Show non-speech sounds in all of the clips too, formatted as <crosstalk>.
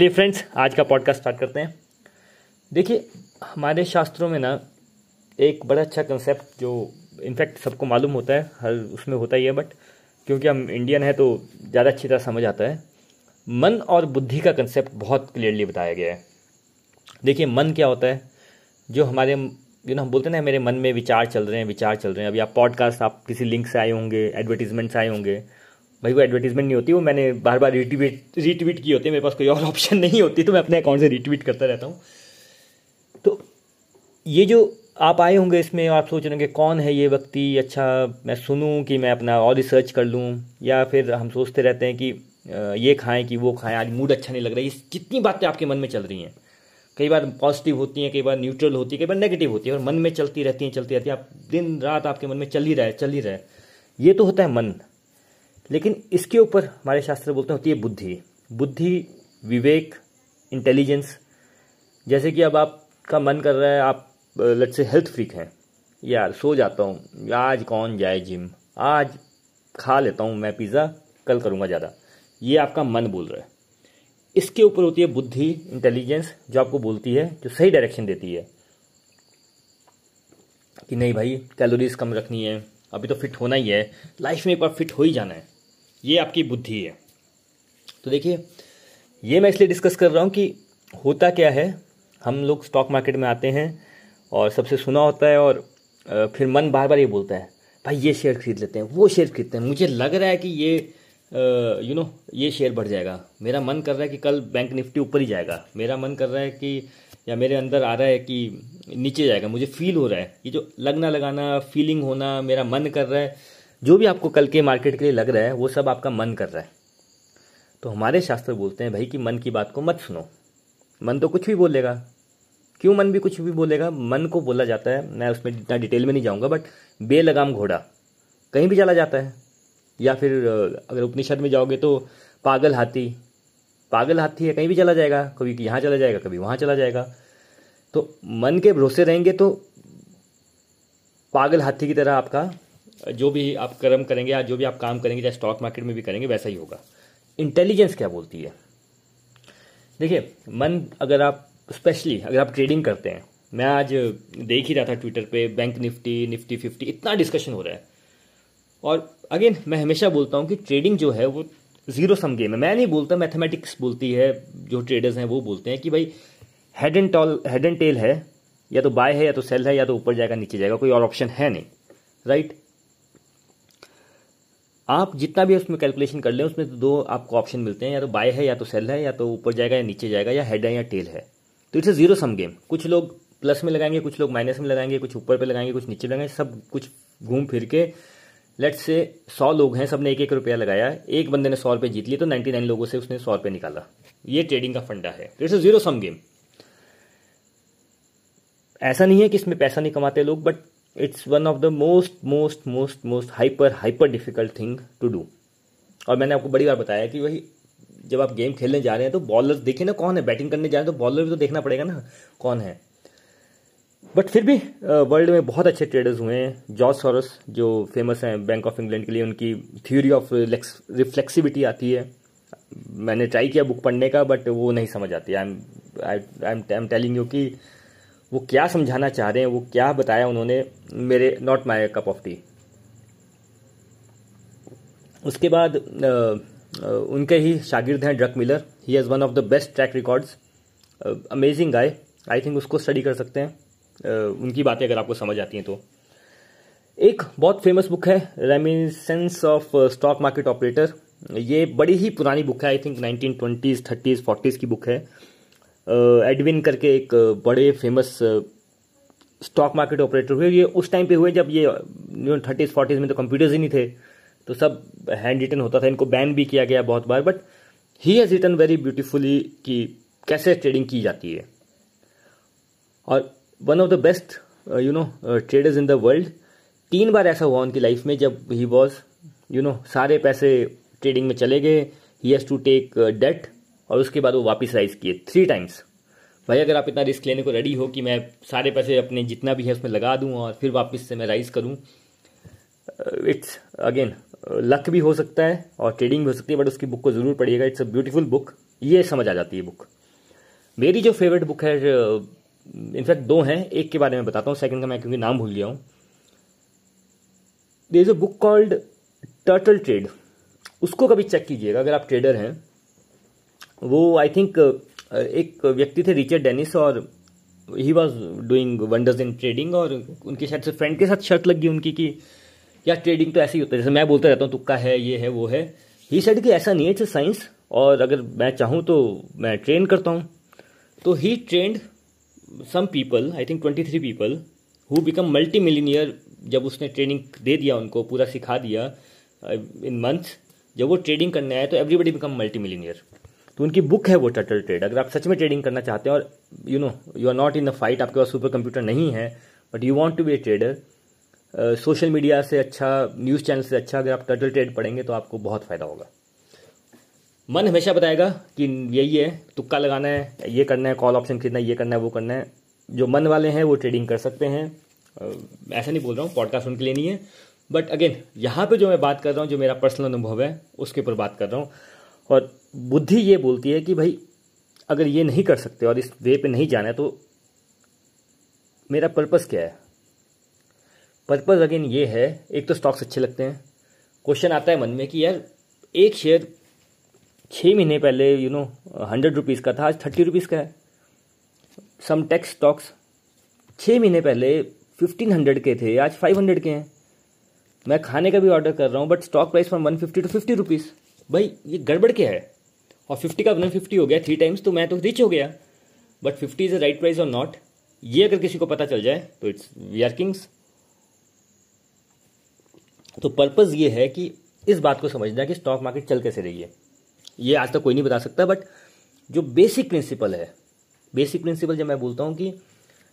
चलिए फ्रेंड्स आज का पॉडकास्ट स्टार्ट करते हैं। देखिए, हमारे शास्त्रों में ना एक बड़ा अच्छा कंसेप्ट जो इनफैक्ट सबको मालूम होता है, हर उसमें होता ही है बट क्योंकि हम इंडियन है तो ज़्यादा अच्छी तरह समझ आता है। मन और बुद्धि का कंसेप्ट बहुत क्लियरली बताया गया है। देखिए, मन क्या होता है? जो हमारे यू नो हम बोलते हैं ना, मेरे मन में विचार चल रहे हैं, विचार चल रहे हैं। अभी आप पॉडकास्ट आप किसी लिंक से आए होंगे एडवर्टीजमेंट से आए होंगे भाई, वो एडवर्टीजमेंट नहीं होती, वो मैंने बार बार रिट्वीट रिट्वीट की होती है, मेरे पास कोई और ऑप्शन नहीं होती तो मैं अपने अकाउंट से रिट्वीट करता रहता हूँ। तो ये जो आप आए होंगे इसमें, आप सोच रहे होंगे, कौन है ये व्यक्ति? अच्छा मैं सुनूं कि मैं अपना और रिसर्च कर लूँ, या फिर हम सोचते रहते हैं कि ये खाएँ कि वो खाएँ, आज मूड अच्छा नहीं लग रहा है कितनी बातें आपके मन में चल रही हैं? कई बार पॉजिटिव होती हैं, कई बार न्यूट्रल होती है, कई बार नेगेटिव होती है, और मन में चलती रहती हैं, चलती रहती है, आप दिन रात आपके मन में चल ही रहा चल ही रहा ये तो होता है मन। लेकिन इसके ऊपर हमारे शास्त्र बोलते होती है बुद्धि। बुद्धि, विवेक इंटेलिजेंस जैसे कि अब आपका मन कर रहा है, आप लट से हेल्थ फ्रीक हैं। यार, सो जाता हूँ। आज कौन जाए जिम आज खा लेता हूँ मैं पिज़्ज़ा कल करूँगा ज़्यादा। ये आपका मन बोल रहा है। इसके ऊपर होती है बुद्धि इंटेलिजेंस जो आपको बोलती है, जो सही डायरेक्शन देती है। कि नहीं भाई कैलोरीज कम रखनी है, अभी तो फिट होना ही है। लाइफ में एक बार फिट हो ही जाना है। ये आपकी बुद्धि है। तो देखिए, ये मैं इसलिए डिस्कस कर रहा हूँ कि होता क्या है? हम लोग स्टॉक मार्केट में आते हैं और सबसे सुना होता है और फिर मन बार बार ये बोलता है, भाई, ये शेयर खरीद लेते हैं, वो शेयर खरीदते हैं। मुझे लग रहा है कि ये यू नो ये शेयर बढ़ जाएगा। मेरा मन कर रहा है कि कल बैंक निफ्टी ऊपर ही जाएगा। मेरा मन कर रहा है कि, या मेरे अंदर आ रहा है कि नीचे जाएगा। मुझे फील हो रहा है। ये जो लगना लगाना फीलिंग होना मेरा मन कर रहा है जो भी आपको कल के मार्केट के लिए लग रहा है, वो सब आपका मन कर रहा है। तो हमारे शास्त्र बोलते हैं भाई कि मन की बात को मत सुनो। मन तो कुछ भी बोलेगा। क्यों मन भी कुछ भी बोलेगा? मन को बोला जाता है। मैं उसमें इतना डिटेल में नहीं जाऊँगा बट बेलगाम घोड़ा कहीं भी चला जाता है। या फिर अगर उपनिषद में जाओगे तो पागल हाथी। पागल हाथी है, कहीं भी चला जाएगा। कभी यहाँ चला जाएगा, कभी वहाँ चला जाएगा। तो मन के भरोसे रहेंगे तो पागल हाथी की तरह आपका जो भी आप कर्म करेंगे या जो भी आप काम करेंगे, चाहे स्टॉक मार्केट में भी करेंगे, वैसा ही होगा। इंटेलिजेंस क्या बोलती है? देखिए, मन अगर आप स्पेशली अगर आप ट्रेडिंग करते हैं, मैं आज देख ही रहा था ट्विटर पे बैंक निफ्टी निफ्टी फिफ्टी इतना डिस्कशन हो रहा है। और अगेन मैं हमेशा बोलता हूँ कि ट्रेडिंग जो है, वो ज़ीरो सम गेम है। मैं नहीं बोलता मैथमेटिक्स बोलती है, जो ट्रेडर्स हैं वो बोलते हैं कि भाई head and tail head and tail है, या तो बाय है, या तो सेल है, या तो ऊपर जाएगा, नीचे जाएगा, कोई और ऑप्शन है नहीं राइट आप जितना भी उसमें कैलकुलेशन कर लें, उसमें तो दो आपको ऑप्शन मिलते हैं, या तो बाय है, या तो सेल है, या तो ऊपर जाएगा, या नीचे जाएगा, या हेड है, या टेल है। तो it's a zero sum game कुछ लोग प्लस में लगाएँगे, कुछ लोग माइनस में लगाएँगे, कुछ ऊपर पे लगाएँगे, कुछ नीचे लगाएँगे, सब कुछ घूम फिर के लेट से सौ लोग हैं, सबने एक एक रुपया लगाया, एक बंदे ने सौ रुपये जीत लिए तो नाइन्टी नाइन लोगों से उसने सौ रुपये निकाला। ये ट्रेडिंग का फंडा है। It's a zero sum game ऐसा नहीं है कि इसमें पैसा नहीं कमाते लोग but it's one of the most most most most hyper hyper difficult thing to do और मैंने आपको बड़ी बार बताया कि वही, जब आप गेम खेलने जा रहे हैं तो बॉलर देखिए ना कौन है? बैटिंग करने जा रहे हैं तो बॉलर भी तो देखना पड़ेगा ना, कौन है? बट फिर भी वर्ल्ड में बहुत अच्छे ट्रेडर्स हुए हैं। जॉर्ज सॉरस जो फ़ेमस हैं बैंक ऑफ़ इंग्लैंड के लिए, उनकी थ्योरी ऑफ़ रिफ्लेक्सिबिलिटी आती है। मैंने ट्राई किया बुक पढ़ने का बट वो नहीं समझ आती। I am I am telling you कि वो क्या समझाना चाह रहे हैं, वो क्या बताया उन्होंने, मेरे not my cup of tea उसके बाद उनके ही शागिर्द हैं Druckenmiller he has one of the best track records amazing guy I think उसको स्टडी कर सकते हैं। उनकी बातें अगर आपको समझ आती हैं तो। एक बहुत फ़ेमस बुक है reminiscences of stock market operator ये बड़ी ही पुरानी बुक है I think nineteen twenties thirties forties की बुक है। एडविन करके एक बड़े फ़ेमस स्टॉक मार्केट ऑपरेटर हुए। ये उस टाइम पे हुए जब ये थर्टीज़ फोर्टीज़ में तो कंप्यूटर्स ही नहीं थे। तो सब हैंड रिटन होता था। इनको बैन भी किया गया बहुत बार। But he has written very beautifully कि कैसे ट्रेडिंग की जाती है। और one of the best you know traders in the world तीन बार ऐसा हुआ उनकी लाइफ में जब ही वॉज़ यू नो सारे पैसे ट्रेडिंग में चले गए। He has to take debt और उसके बाद वो वापस राइज किए थ्री टाइम्स भाई, अगर आप इतना रिस्क लेने को रेडी हो कि मैं सारे पैसे अपने जितना भी है उसमें लगा दूँ और फिर वापस से मैं राइज करूँ इट्स अगेन लक भी हो सकता है और ट्रेडिंग भी हो सकती है बट उसकी बुक को ज़रूर पढ़िएगा। इट्स अ ब्यूटीफुल बुक ये समझ आ जाती है बुक मेरी जो फेवरेट बुक है इनफैक्ट दो हैं। एक के बारे में बताता हूँ सेकंड का मैं क्योंकि नाम भूल गया हूँ। There is a book called turtle trade उसको कभी चेक कीजिएगा, अगर आप ट्रेडर हैं। वो आई थिंक एक व्यक्ति थे रिचर्ड डेनिस और he was doing wonders in trading और उनके शायद से फ्रेंड के साथ शर्त लग उनकी कि यार ट्रेडिंग तो ऐसे ही होता है। जैसे मैं बोलता रहता हूँ, तुक्का है, ये है, वो है। ही सेड कि ऐसा नहीं है इट्स साइंस और अगर मैं चाहूँ तो मैं ट्रेन करता हूँ। तो he trained some people I think twenty three people who become multi millionaire जब उसने ट्रेनिंग दे दिया उनको, पूरा सिखा दिया इन मंथ्स जब वो ट्रेडिंग करने आए तो एवरीबडी बिकम मल्टी मिलीनियर तो उनकी बुक है वो टटल ट्रेड अगर आप सच में ट्रेडिंग करना चाहते हैं और you know you are not in a fight आपके पास सुपर कंप्यूटर नहीं है but you want to be a trader social media से अच्छा न्यूज़ चैनल से अच्छा अगर आप टटल ट्रेड पढ़ेंगे तो आपको बहुत फ़ायदा होगा। मन हमेशा बताएगा कि यही है, तुक्का लगाना है, ये करना है कॉल ऑप्शन खरीदना है, ये करना है, वो करना है। जो मन वाले हैं वो ट्रेडिंग कर सकते हैं। ऐसा नहीं बोल रहा हूँ पॉडकास्ट उनके लिए नहीं है। बट अगेन यहाँ पे जो मैं बात कर रहा हूँ, जो मेरा पर्सनल अनुभव है, उसके ऊपर बात कर रहा हूँ। और बुद्धि ये बोलती है कि भाई, अगर ये नहीं कर सकते और इस वे पे नहीं जाना है तो मेरा पर्पस क्या है? पर्पस अगेन ये है, एक तो स्टॉक्स अच्छे लगते हैं। क्वेश्चन आता है मन में कि यार, एक शेयर छः महीने पहले यू नो हंड्रेड रुपीज़ का था, आज थर्टी रुपीज़ का है। सम टेक्स स्टॉक्स छः महीने पहले फिफ्टीन हंड्रेड के थे, आज फाइव हंड्रेड के हैं। मैं खाने का भी ऑर्डर कर रहा हूँ but stock price from one fifty to fifty rupees भाई, ये गड़बड़ क्या है? और फिफ्टी का वन फिफ्टी हो गया थ्री टाइम्स तो मैं तो रिच हो गया। But fifty is a right price और नॉट ये अगर किसी को पता चल जाए तो इट्स वी आर किंग्स तो पर्पज ये है कि इस बात को समझना कि स्टॉक मार्केट चल कैसे रही है। ये आज तक तो कोई नहीं बता सकता बट जो बेसिक प्रिंसिपल है बेसिक प्रिंसिपल जब मैं बोलता हूँ कि,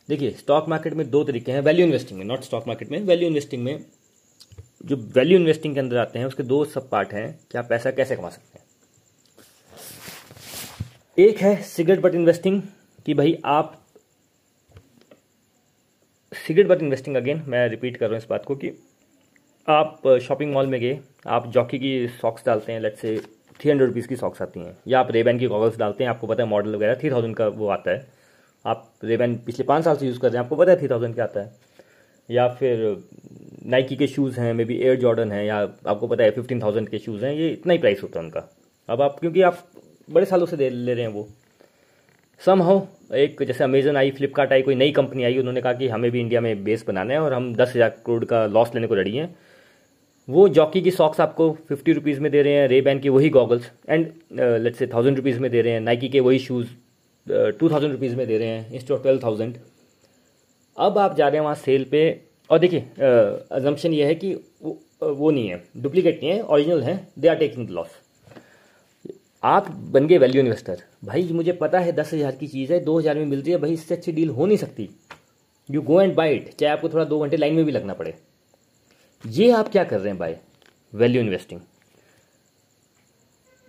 देखिए स्टॉक मार्केट में दो तरीके हैं वैल्यू इन्वेस्टिंग में नॉट स्टॉक मार्केट में वैल्यू इन्वेस्टिंग में जो वैल्यू इन्वेस्टिंग के अंदर आते हैं, उसके दो सब पार्ट हैं कि आप पैसा कैसे कमा सकते हैं। एक है सिगरेट बट इन्वेस्टिंग कि भाई आप सिगरेट बट इन्वेस्टिंग अगेन मैं रिपीट कर रहा हूँ इस बात को कि आप शॉपिंग मॉल में गए, आप जॉकी की सॉक्स डालते हैं let say three hundred rupees की सॉक्स आती हैं, या आप रेबैन की गॉगल्स डालते हैं, आपको पता है मॉडल वगैरह थ्री थाउज़ेंड का वो आता है। आप रेबैन पिछले पाँच साल से यूज़ कर रहे हैं, आपको पता है थ्री थाउज़ेंड का आता है। या फिर नाइकी के शूज़ हैं मे बी एयर जॉर्डन है, या आपको पता है फिफ्टीन थाउज़ेंड के शूज़ हैं, ये इतना ही प्राइस होता है उनका। अब आप, क्योंकि आप बड़े सालों से दे, ले रहे हैं वो। सम हो एक जैसे अमेजन आई फ्लिपकार्ट आई, कोई नई कंपनी आई, उन्होंने कहा कि हमें भी इंडिया में बेस बनाना है और हम दस हज़ार करोड़ का लॉस लेने को रेडी हैं। वो जॉकी की सॉक्स आपको फिफ्टी रुपीज़ में दे रहे हैं रे बैन की वही goggles and let's say thousand rupees में दे रहे हैं नाइकी के वही शूज़ टू थाउज़ेंड रुपीज़ में दे रहे हैं इंस्टेड ऑफ़ ट्वेल्व थाउज़ेंड अब आप जा रहे हैं वहाँ सेल पे और देखिए अजम्पन ये है कि वो, वो नहीं है डुप्लीकेट नहीं है ओरिजिनल है दे आर टेकिंग लॉस आप बन गए वैल्यू इन्वेस्टर भाई मुझे पता है दस हज़ार की चीज़ है दो हज़ार में मिल रही है भाई इससे अच्छी डील हो नहीं सकती। You go and bite it चाहे आपको थोड़ा दो घंटे लाइन में भी लगना पड़े। ये आप क्या कर रहे हैं buy value investing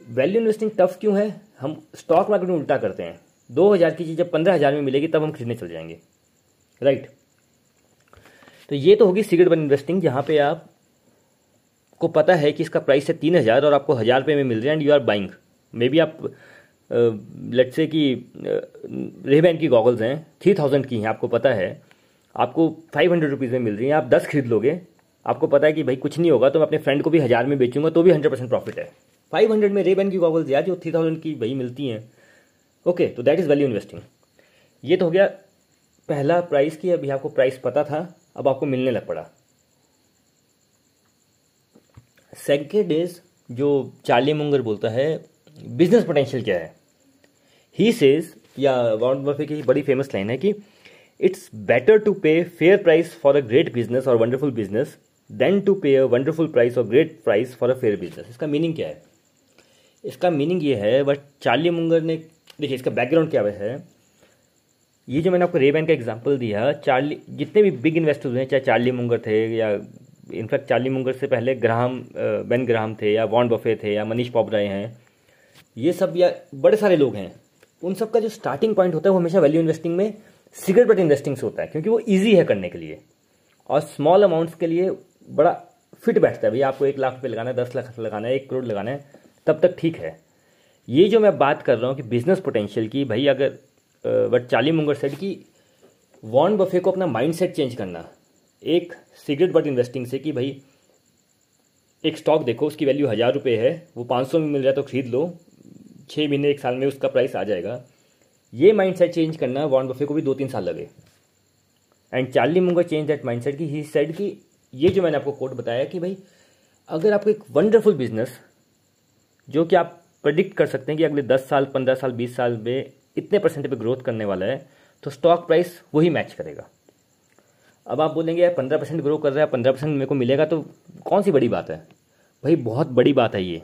value investing tough क्यों है? हम स्टॉक मार्केट में उल्टा करते हैं। दो हज़ार की चीज़ जब पंद्रह हज़ार में मिलेगी तब हम खरीदने चल जाएँगे। राइट तो ये तो होगी सिगरेट बन इन्वेस्टिंग जहाँ पे आप को पता है कि इसका प्राइस है तीन हज़ार और आपको हज़ार रुपये में मिल रहा है and you are buying maybe आप लेट से कि रेबैन की गॉगल्स हैं थ्री थाउज़ेंड की हैं, आपको पता है। आपको फाइव हंड्रेड रुपीज़ में मिल रही हैं, आप दस खरीद लोगे, आपको पता है कि भाई कुछ नहीं होगा तो मैं अपने फ्रेंड को भी हज़ार में बेचूँगा तो भी हंड्रेड परसेंट प्रॉफिट है। फाइव हंड्रेड में रेबैन की गॉगल्स यार, जो थ्री थाउज़ेंड की भाई मिलती हैं। ओके तो दैट इज़ वैल्यू इन्वेस्टिंग ये तो हो गया पहला प्राइस की अभी आपको प्राइस पता था। अब आपको मिलने लग पड़ा। सेकेंड इज़ जो चार्ली मुंगर बोलता है बिज़नेस पोटेंशियल क्या है? ही सेज या वॉन्ट बफे की बड़ी फ़ेमस लाइन है कि it's better to pay fair price for a great business और wonderful business than to pay a wonderful price और great price for a fair business इसका मीनिंग क्या है? इसका मीनिंग ये है बट चार्ली मुंगर ने, देखिए, इसका बैकग्राउंड क्या है? ये जो मैंने आपको रेबैन का एग्जांपल दिया चार्ली जितने भी बिग इन्वेस्टर्स हैं, चाहे चार्ली मुंगर थे या इनफैक्ट चार्ली मुंगर से पहले ग्राहम बेन ग्राहम थे या वॉन्ड बफे थे या मनीष पॉपराय हैं, ये सब या बड़े सारे लोग हैं, उन सब का जो स्टार्टिंग पॉइंट होता है वो हमेशा वैल्यू इन्वेस्टिंग में सिगरेट बट इन्वेस्टिंग से होता है, क्योंकि वो ईजी है करने के लिए और स्मॉल अमाउंट्स के लिए बड़ा फिट बैठता है, भैया आपको एक लाख रुपये लगाना है, दस लाख लगाना है, एक करोड़ लगाना है, तब तक ठीक है। ये जो मैं बात कर रहा हूँ कि बिज़नेस पोटेंशियल की, भाई अगर बट चाली मुंगर सेट की वॉन बफे को अपना माइंडसेट चेंज करना। एक सीक्रेट बट इन्वेस्टिंग से कि भाई, एक स्टॉक देखो, उसकी वैल्यू हज़ार रुपये है, वो पाँच सौ में मिल रहा है तो खरीद लो। छः महीने, एक साल में उसका प्राइस आ जाएगा। ये माइंडसेट चेंज करना वॉन बफे को भी दो तीन साल लगे। And Charlie Munger change that mindset की ही सेड कि ये जो मैंने आपको कोट बताया कि भाई, अगर आपको एक वंडरफुल बिज़नेस जो कि आप प्रडिक्ट कर सकते हैं कि अगले दस साल, पंद्रह साल, बीस साल में इतने परसेंट पे ग्रोथ करने वाला है तो स्टॉक प्राइस वही मैच करेगा। अब आप बोलेंगे, यार, पंद्रह परसेंट ग्रो कर रहा है, पंद्रह परसेंट मेरे को मिलेगा तो कौन सी बड़ी बात है? भाई, बहुत बड़ी बात है ये।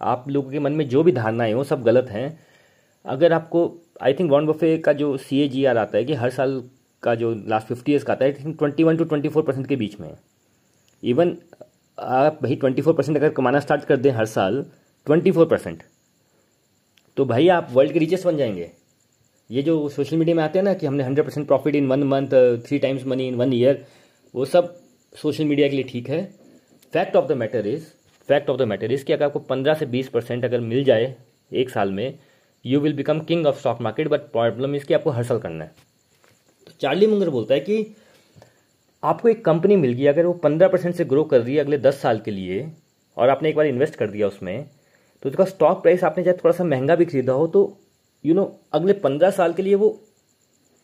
आप लोगों के मन में जो भी धारणाएँ हो, सब गलत हैं। अगर आपको आई थिंक वॉन बफे का जो सी ए जी आर आता है, कि हर साल का जो लास्ट फिफ्टी ईयर्स का आता है twenty one to twenty four percent के बीच में। इवन आप भाई ट्वेंटी फोर परसेंट अगर कमाना स्टार्ट कर दें हर साल ट्वेंटी फोर परसेंट तो भाई आप वर्ल्ड के रिचेस्ट बन जाएँगे। ये जो सोशल मीडिया में आते हैं ना कि हमने hundred percent profit in one month three times money in one year वो सब सोशल मीडिया के लिए ठीक है। Fact of the matter is fact of the matter is कि अगर आपको पंद्रह से बीस परसेंट अगर मिल जाए एक साल में you will become king of stock market but problem इसकी आपको हर्सल करना है। तो चार्ली मुंगर बोलता है कि आपको एक कंपनी मिल गई, अगर वो पंद्रह परसेंट से ग्रो कर रही है अगले दस साल के लिए, और आपने एक बार इन्वेस्ट कर दिया उसमें तो उसका स्टॉक प्राइस आपने चाहे थोड़ा सा महँगा भी खरीदा हो तो यू you नो know, अगले पंद्रह साल के लिए वो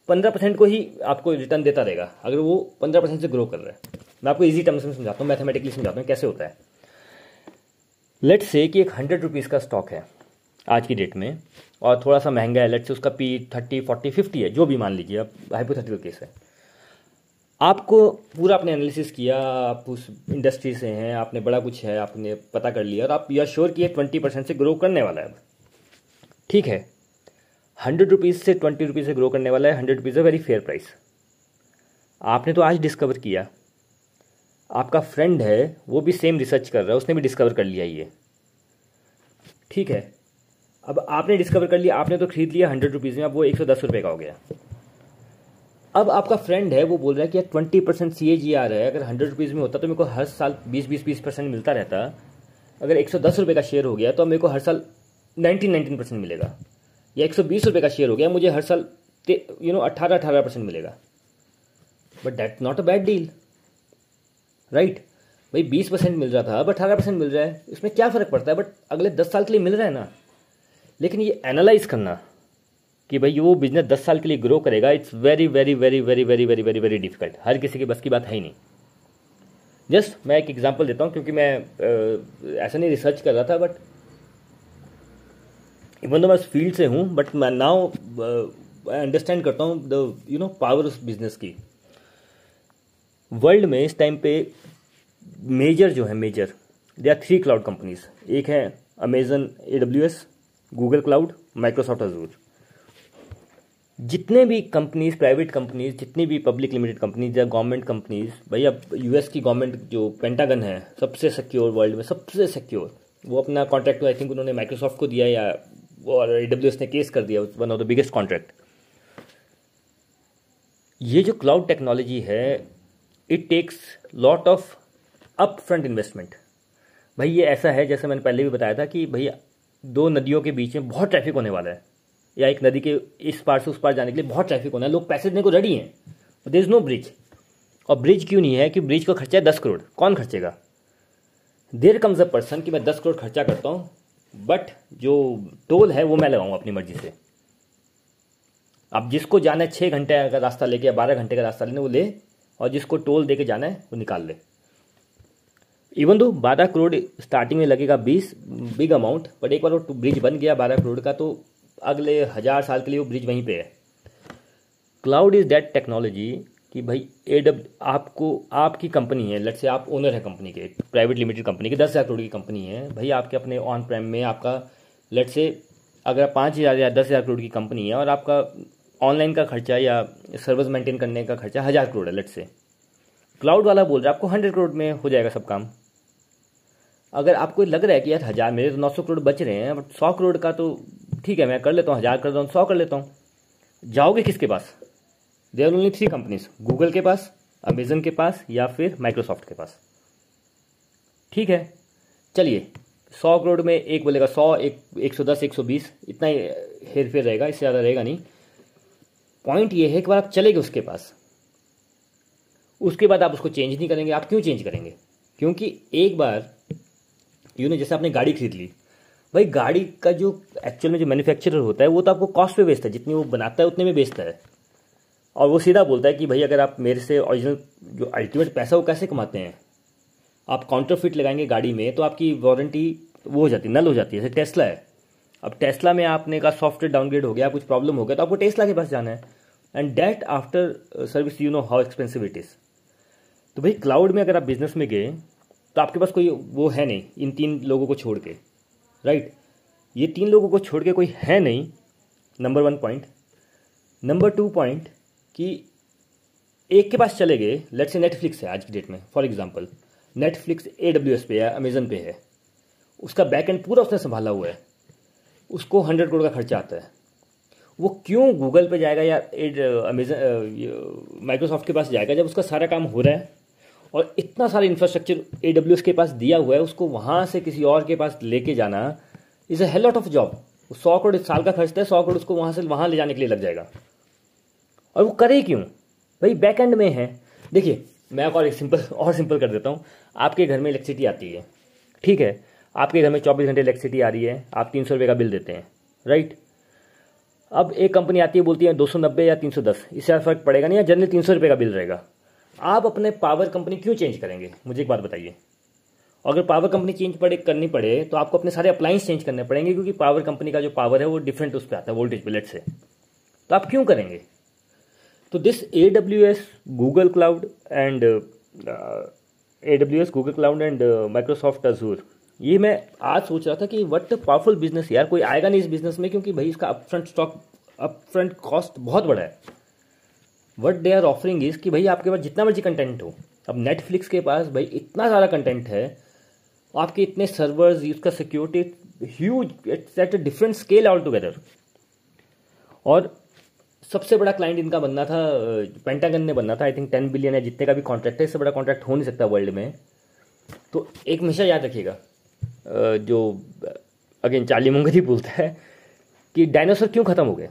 पंद्रह परसेंट को ही आपको रिटर्न देता रहेगा अगर वो पंद्रह परसेंट से ग्रो कर रहा है। मैं आपको इजी टर्म्स में समझाता हूँ मैथमेटिकली समझाता हूँ कैसे होता है। लेट से कि एक हंड्रेड रुपीज़ का स्टॉक है आज की डेट में और थोड़ा सा महँगा है लेट से उसका पी थर्टी फोर्टी फिफ्टी है जो भी मान लीजिए अब हाइपोथेटिकल केस है। आपको पूरा आपने एनालिसिस किया, आप उस इंडस्ट्री से हैं, आपने बड़ा कुछ है, आपने पता कर लिया, और आप यह श्योर किए ट्वेंटी परसेंट से ग्रो करने वाला है ठीक है। हंड्रेड रुपीज़ से ट्वेंटी रुपीज़ से ग्रो करने वाला है हंड्रेड रुपीज़ है वेरी फेयर प्राइस आपने तो आज डिस्कवर किया। आपका फ्रेंड है, वो भी सेम रिसर्च कर रहा है, उसने भी डिस्कवर कर लिया ये। ठीक है। अब आपने डिस्कवर कर लिया, आपने तो खरीद लिया हंड्रेड रुपीज़ में, अब वो एक सौ दस रुपये का हो गया। अब आपका फ्रेंड है, वो बोल रहा है कि यार ट्वेंटी परसेंट सी ए जी आ रहा है, अगर हंड्रेड रुपीज़ में होता तो मेरे को हर साल बीस बीस बीस परसेंट मिलता रहता। अगर एक सौ दस रुपये का शेयर हो गया तो मेरे को हर साल नाइनटीन नाइनटीन परसेंट मिलेगा। या एक सौ बीस रुपये का शेयर हो गया, मुझे हर साल यू नो अट्ठारह अठारह परसेंट मिलेगा। But that not a bad deal right भाई बीस परसेंट मिल रहा था, अब अठारह परसेंट मिल रहा है, इसमें क्या फ़र्क पड़ता है? बट अगले दस साल के लिए मिल रहा है ना। लेकिन ये एनालाइज करना कि भाई वो बिज़नेस दस साल के लिए ग्रो करेगा it's very very very very very very very very difficult हर किसी के बस की बात है ही नहीं। जस्ट मैं एक एग्ज़ाम्पल देता हूँ, क्योंकि मैं ऐसा नहीं रिसर्च कर रहा था बट इवन तो मैं उस फ़ील्ड से हूँ बट मैं नाउ आई अंडरस्टैंड करता हूँ द यू नो पावर उस बिज़नेस की। वर्ल्ड में इस टाइम पे मेजर जो है major they are three cloud companies एक है Amazon A W S Google cloud Microsoft Azure जितने भी कंपनीज़ प्राइवेट कंपनीज़ जितनी भी पब्लिक लिमिटेड कंपनीज़ या गवर्नमेंट कंपनीज़ भाई अब यूएस की गवर्नमेंट जो पेंटागन है, सबसे सिक्योर वर्ल्ड में सबसे सिक्योर वो अपना कॉन्ट्रैक्ट आई थिंक उन्होंने माइक्रोसॉफ्ट को दिया या और डब्ल्यू ने केस कर दिया one of the biggest contract ये जो क्लाउड टेक्नोलॉजी है it takes lot of up front investment भाई ये ऐसा है, जैसे मैंने पहले भी बताया था कि भैया दो नदियों के बीच में बहुत ट्रैफ़िक होने वाला है। या एक नदी के इस पार से उस पार जाने के लिए बहुत ट्रैफ़िक होना है। लोग पैसे देने को रेडी हैं। देर इज़ नो ब्रिज और ब्रिज क्यों नहीं है? कि ब्रिज का खर्चा है दस करोड़। कौन खर्चेगा? देर कम्स अ पर्सन कि मैं दस करोड़ खर्चा करता हूँ बट जो टोल है वो मैं लगाऊँगा अपनी मर्ज़ी से। अब जिसको जाना है छः घंटे का रास्ता लेके या बारह घंटे का रास्ता लेने, वो ले, और जिसको टोल दे के जाना है, वो निकाल ले। इवन दो बारह करोड़ स्टार्टिंग में लगेगा बीस बिग अमाउंट बट एक बार वो ब्रिज बन गया बारह करोड़ का तो अगले हज़ार साल के लिए वो ब्रिज वहीं पे है। क्लाउड इज़ डेट टेक्नोलॉजी कि भाई ए डब आपको, आपकी कंपनी है लेट से आप ओनर है कंपनी के प्राइवेट लिमिटेड कंपनी की, दस हज़ार करोड़ की कंपनी है, भाई आपके अपने ऑन प्राइम में आपका लेट से अगर पाँच हज़ार या दस हज़ार करोड़ की कंपनी है और आपका ऑनलाइन का खर्चा या सर्विस मेंटेन करने का खर्चा हज़ार करोड़ है लेट से क्लाउड वाला बोल रहा है, आपको हंड्रेड करोड़ में हो जाएगा सब काम। अगर आपको लग रहा है कि यार हज़ार मेरे तो नौ सौ करोड़ बच रहे हैं बट सौ करोड़ का तो ठीक है, मैं कर लेता हूँ, हज़ार कर देता हूँ, सौ कर लेता हूँ। जाओगे किसके पास? They are only three companies Google के पास अमेजन के पास, या फिर माइक्रोसॉफ्ट के पास। ठीक है, चलिए, सौ करोड़ में एक बोलेगा सौ, एक एक सौ दस, एक सौ बीस, इतना ही हेर फेर रहेगा, इससे ज़्यादा रहेगा नहीं। पॉइंट ये है कि बार आप चलेंगे उसके पास। उसके बाद आप उसको चेंज नहीं करेंगे, आप क्यों चेंज करेंगे? क्योंकि एक बार यू नो जैसे आपने गाड़ी खरीद ली भाई, गाड़ी का जो एक्चुअल में जो मैन्युफैक्चरर होता है, वो तो आपको कॉस्ट पे बेचता है। जितनी वो बनाता है, उतने में बेचता है। और वो सीधा बोलता है कि भाई, अगर आप मेरे से ओरिजिनल जो अल्टीमेट पैसा वो कैसे कमाते हैं? आप काउंटर फिट लगाएँगे गाड़ी में तो आपकी वारंटी वो हो जाती है नल हो जाती है। जैसे टेस्ला है। अब टेस्ला में आपने का सॉफ्टवेयर डाउनग्रेड हो गया, कुछ प्रॉब्लम हो गया तो आपको टेस्ला के पास जाना है। And that after service you know how expensive it is तो भाई क्लाउड में अगर आप बिज़नेस में गए तो आपके पास कोई वो है नहीं, इन तीन लोगों को छोड़ के। राइट? ये तीन लोगों को छोड़ के कोई है नहीं number one point number two point कि एक के पास चले गए लेट से नेटफ्लिक्स है आज की डेट में for example Netflix A W S पे है अमेजन पे है. उसका बैक एंड पूरा उसने संभाला हुआ है. उसको हंड्रेड करोड़ का खर्चा आता है. वो क्यों गूगल पे जाएगा या एड अमेजन माइक्रोसॉफ्ट के पास जाएगा जब उसका सारा काम हो रहा है? और इतना सारा इंफ्रास्ट्रक्चर ए के पास दिया हुआ है, उसको वहाँ से किसी और के पास लेके जाना is a hell lot of job सौ करोड़ साल का खर्चता है, सौ करोड़ उसको वहाँ से, वहाँ ले जाने के लिए लग जाएगा। और वो करे क्यों? भाई बैक एंड में है। देखिए, मैं और एक सिंपल और सिंपल कर देता हूँ। आपके घर में इलेक्ट्रिसिटी आती है। ठीक है? आपके घर में चौबीस घंटे इलेक्ट्रिसिटी आ रही है। आप तीन सौ रुपये का बिल देते हैं। राइट अब एक कंपनी आती है, बोलती है दो सौ नब्बे या तीन सौ दस। इससे फ़र्क पड़ेगा नहीं, या जनरली तीन सौ रुपये का बिल रहेगा। आप अपने पावर कंपनी क्यों चेंज करेंगे? मुझे एक बात बताइए। अगर पावर कंपनी चेंज पड़े, करनी पड़े तो आपको अपने सारे अप्लाइंस चेंज करने पड़ेंगे, क्योंकि पावर कंपनी का जो पावर है, वो डिफरेंट उस पर आता है वोल्टेज बिलेट से। तो आप क्यों करेंगे? तो this A W S Google cloud and A W S Google cloud and Microsoft Azure ये मैं आज सोच रहा था कि वट पावरफुल बिज़नेस यार, कोई आएगा नहीं इस बिज़नेस में, क्योंकि भाई इसका अपफ्रंट स्टॉक अपफ्रंट कॉस्ट बहुत बड़ा है। What they are offering is कि भाई आपके पास जितना मर्ज़ी कंटेंट हो। अब नेटफ्लिक्स के पास भाई इतना सारा कंटेंट है, आपके इतने सर्वर्स उसका security huge it's at a different scale all together और सबसे बड़ा क्लाइंट इनका बनना था पेंटागन ने बनना था आई थिंक टेन बिलियन है जितने का भी कॉन्ट्रैक्ट है, इससे बड़ा कॉन्ट्रैक्ट हो नहीं सकता वर्ल्ड में। तो एक हमेशा याद रखिएगा जो अगेन चार्ली मुंगरी बोलता है कि डायनासोर क्यों ख़त्म हो गए?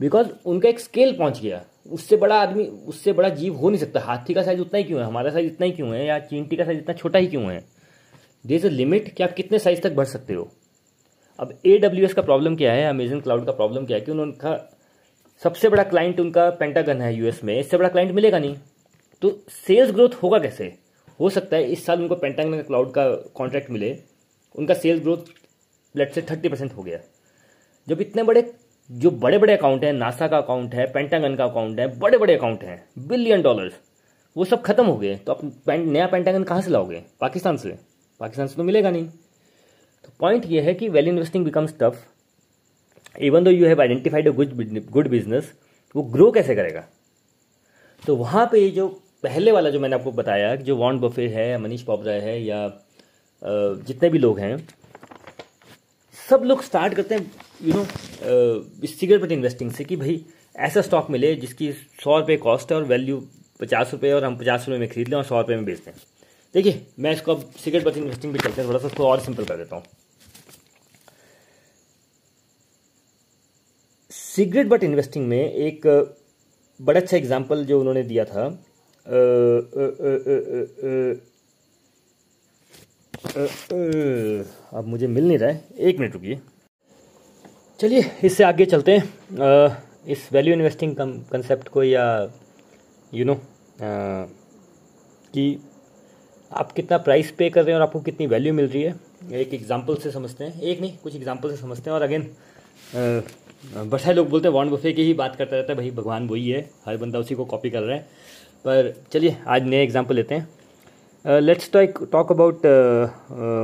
बिकॉज़ उनका एक स्केल पहुँच गया। उससे बड़ा आदमी, उससे बड़ा जीव हो नहीं सकता। हाथी का साइज़ उतना ही क्यों है? हमारा साइज़ इतना ही क्यों है? या चींटी का साइज़ इतना छोटा ही क्यों है? दे इज़ अ लिमिट कि आप कितने साइज़ तक बढ़ सकते हो। अब ए डब्ल्यू एस का प्रॉब्लम क्या है? अमेजन क्लाउड का प्रॉब्लम क्या है? कि उनका सबसे बड़ा क्लाइंट उनका पेंटागन है यूएस में। इससे बड़ा क्लाइंट मिलेगा नहीं। तो सेल्स ग्रोथ होगा कैसे? हो सकता है इस साल उनको पेंटागन का क्लाउड का कॉन्ट्रैक्ट मिले। उनका सेल्स ग्रोथ लेट से थर्टी परसेंट हो गया। जब इतने बड़े जो बड़े बड़े अकाउंट हैं नासा का अकाउंट है पेंटागन का अकाउंट है बड़े बड़े अकाउंट हैं बिलियन डॉलर्स वो सब खत्म हो गए। तो आप नया पेंटागन कहाँ से लाओगे? पाकिस्तान से। पाकिस्तान से तो मिलेगा नहीं। तो पॉइंट ये है कि well investing becomes tough even though you have identified a good good business वो ग्रो कैसे करेगा? तो वहाँ पे जो पहले वाला जो मैंने आपको बताया, जो वॉन बफे है मनीष पॉपराय है, या जितने भी लोग हैं, सब लोग स्टार्ट करते हैं यू नो सिगरेट पर इन्वेस्टिंग से कि भाई, ऐसा स्टॉक मिले जिसकी सौ रुपये कॉस्ट है और वैल्यू पचास रुपये और हम पचास रुपये में खरीद लें और सौ रुपये में बेचते हैं देखिए, मैं इसको अब सिगरेट पर इन्वेस्टिंग भी चलते हैं, थोड़ा सा उसको और सिंपल कर देता हूँ। सिगरेट बट इन्वेस्टिंग में एक बड़ा अच्छा एग्ज़ाम्पल जो उन्होंने दिया था अब मुझे मिल नहीं रहा है। एक मिनट रुकिए। चलिए, इससे आगे चलते हैं। इस वैल्यू इन्वेस्टिंग कंसेप्ट को या यू नो कि आप कितना प्राइस पे कर रहे हैं और आपको कितनी वैल्यू मिल रही है। एक एग्जांपल से समझते हैं। एक नहीं, कुछ एग्जांपल से समझते हैं। और अगेन बहुत सारे लोग बोलते हैं वॉन्ड बफे की ही बात करता रहता है, भाई भगवान वही है, हर बंदा उसी को कॉपी कर रहा है। पर चलिए, आज नए एग्ज़ाम्पल लेते हैं। Let's talk about